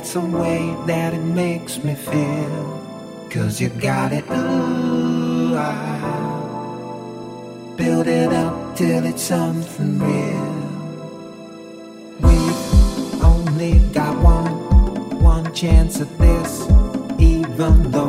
that's the way that it makes me feel. Cause you got it, ooh, I build it up till it's something real. We only got one, one chance at this, even though.